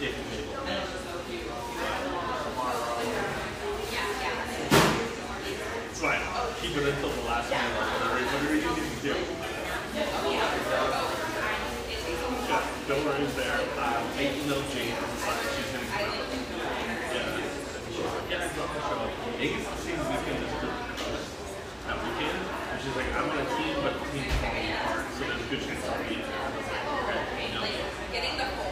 if, if fine. Keep it until the last minute. Whatever, you need to do. Don't worry there. Uh, make no changes. She's going to Yeah. Yeah, I'm not sure. Vegas seems like going to that weekend. And she's like, I'm on a team, but the team's falling apart, so there's a good chance I'll be there. I was like, okay. Getting the whole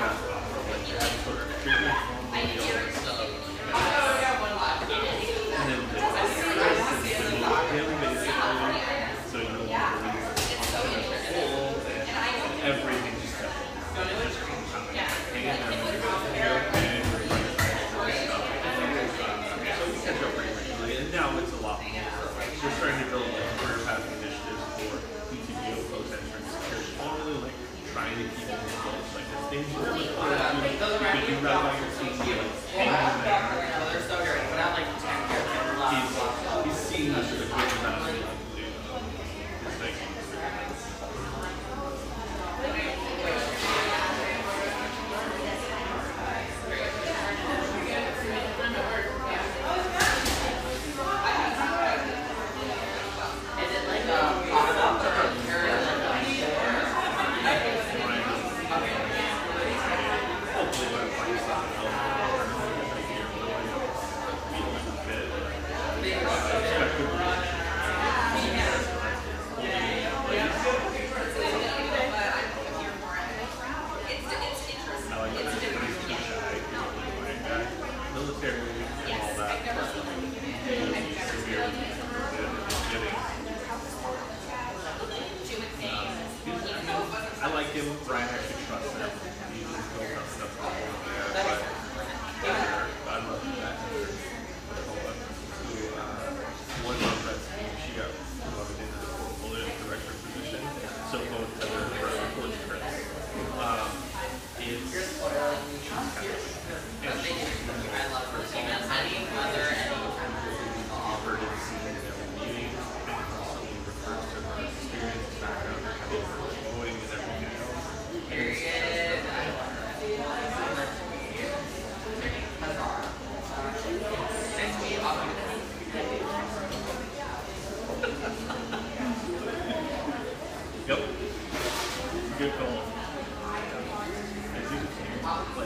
not, you treatment.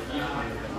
yeah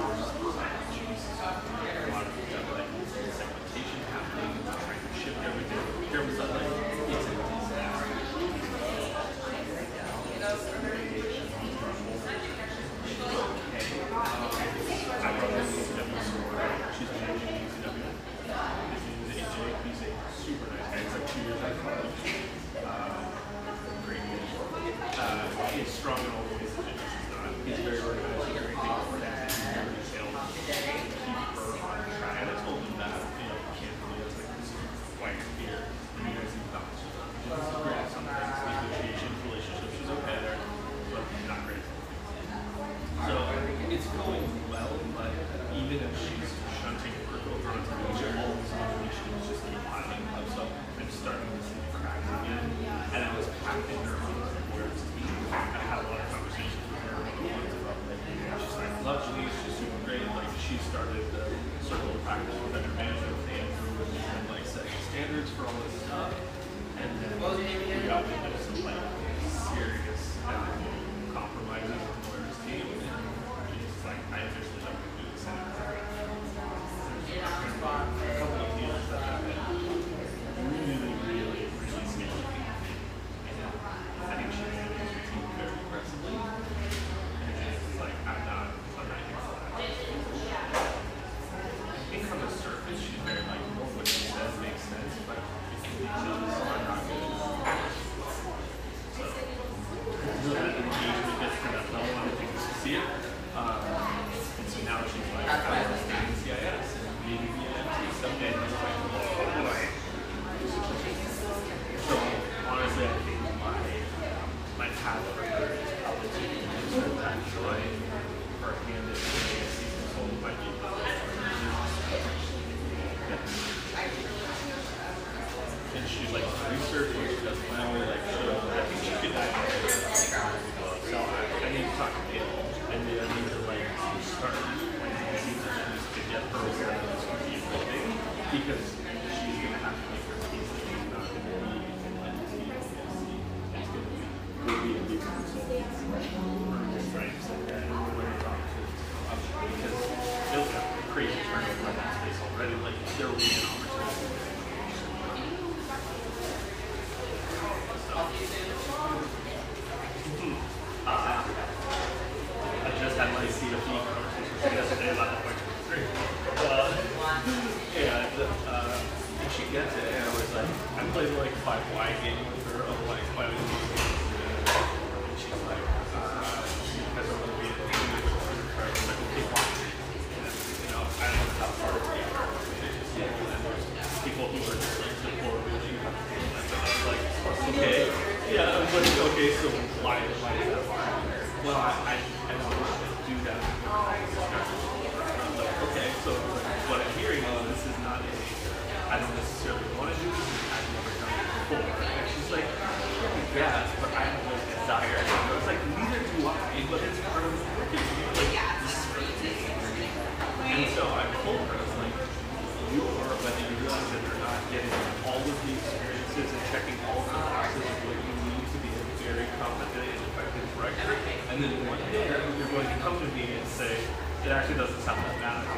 it actually doesn't sound that bad.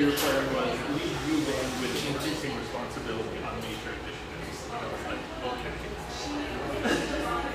clear for everyone, we view them with increasing responsibility on major initiatives. I was like, okay.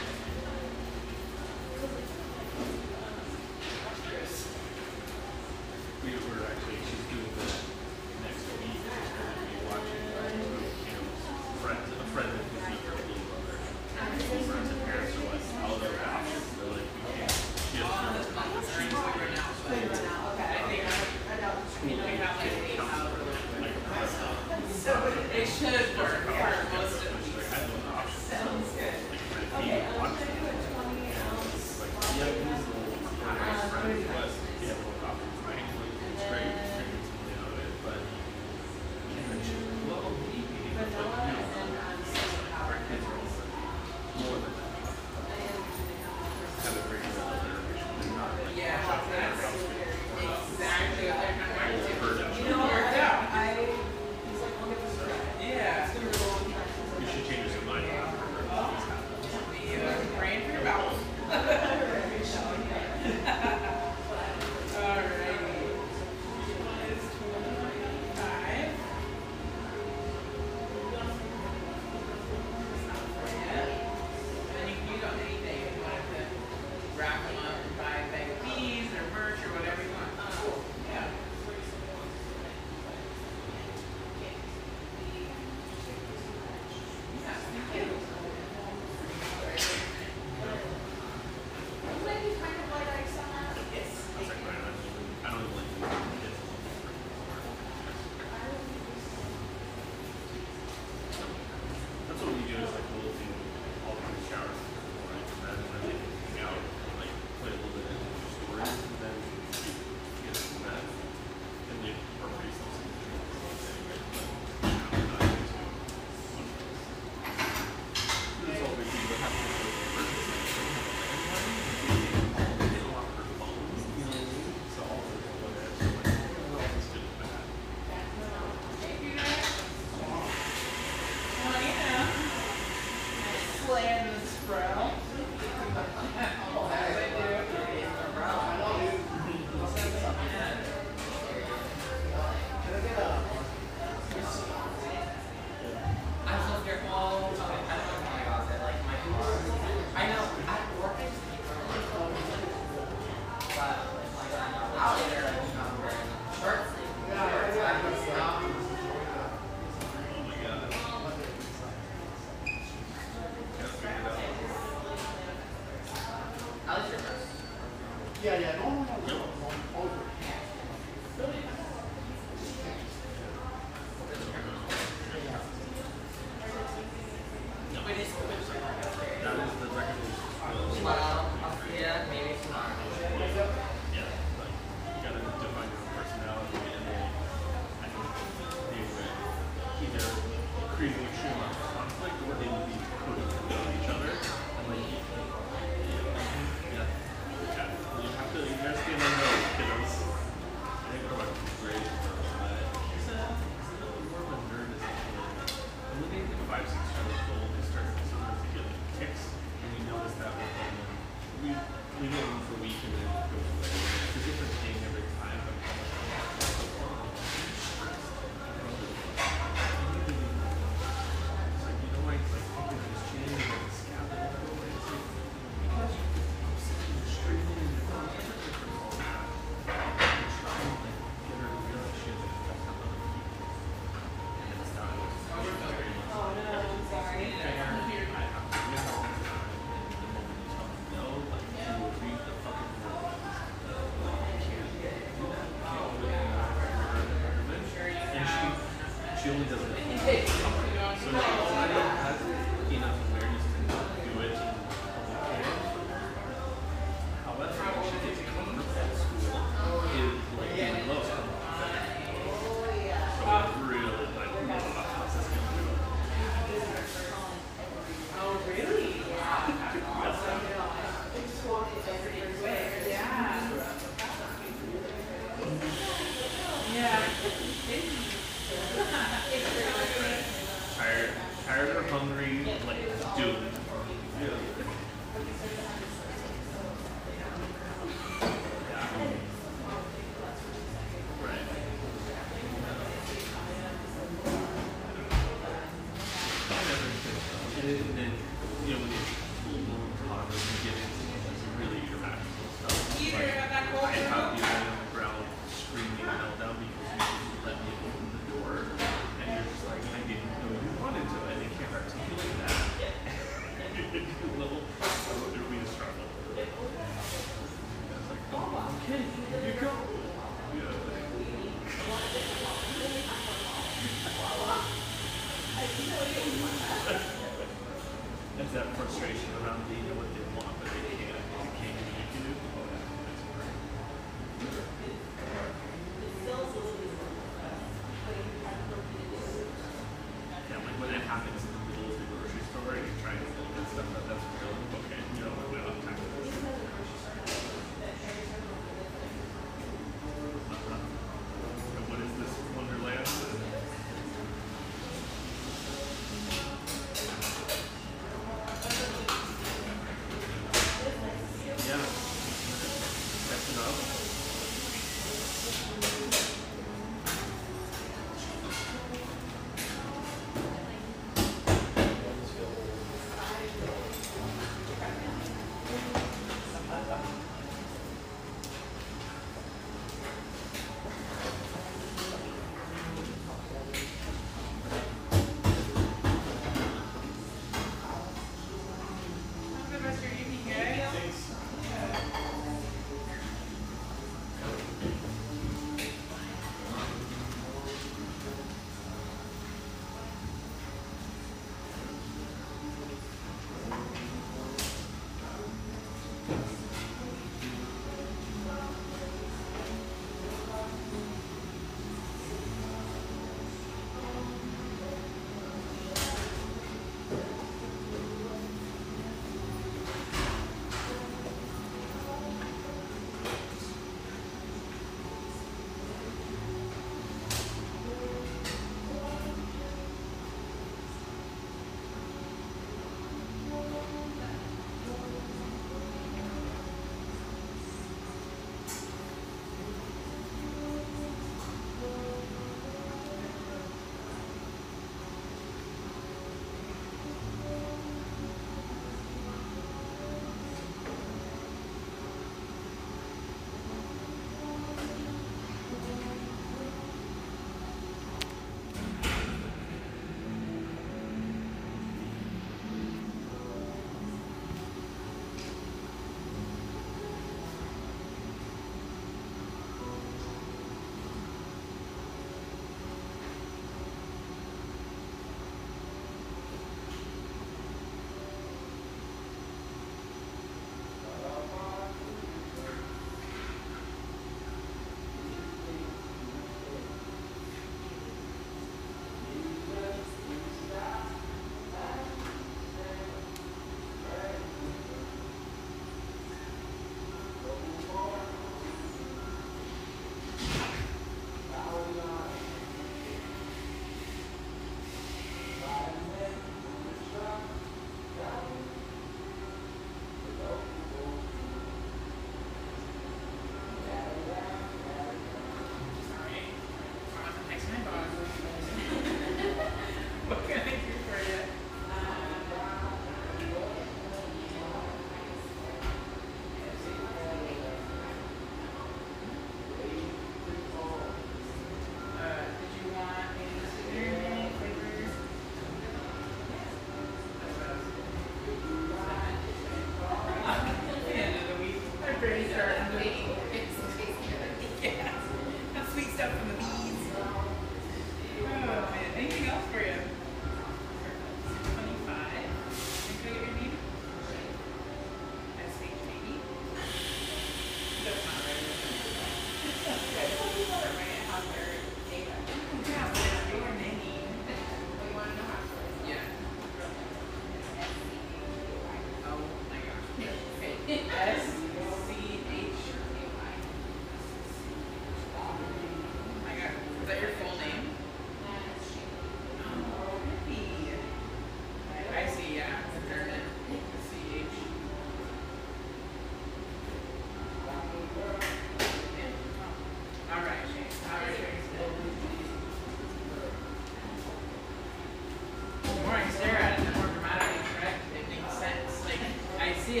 Sí,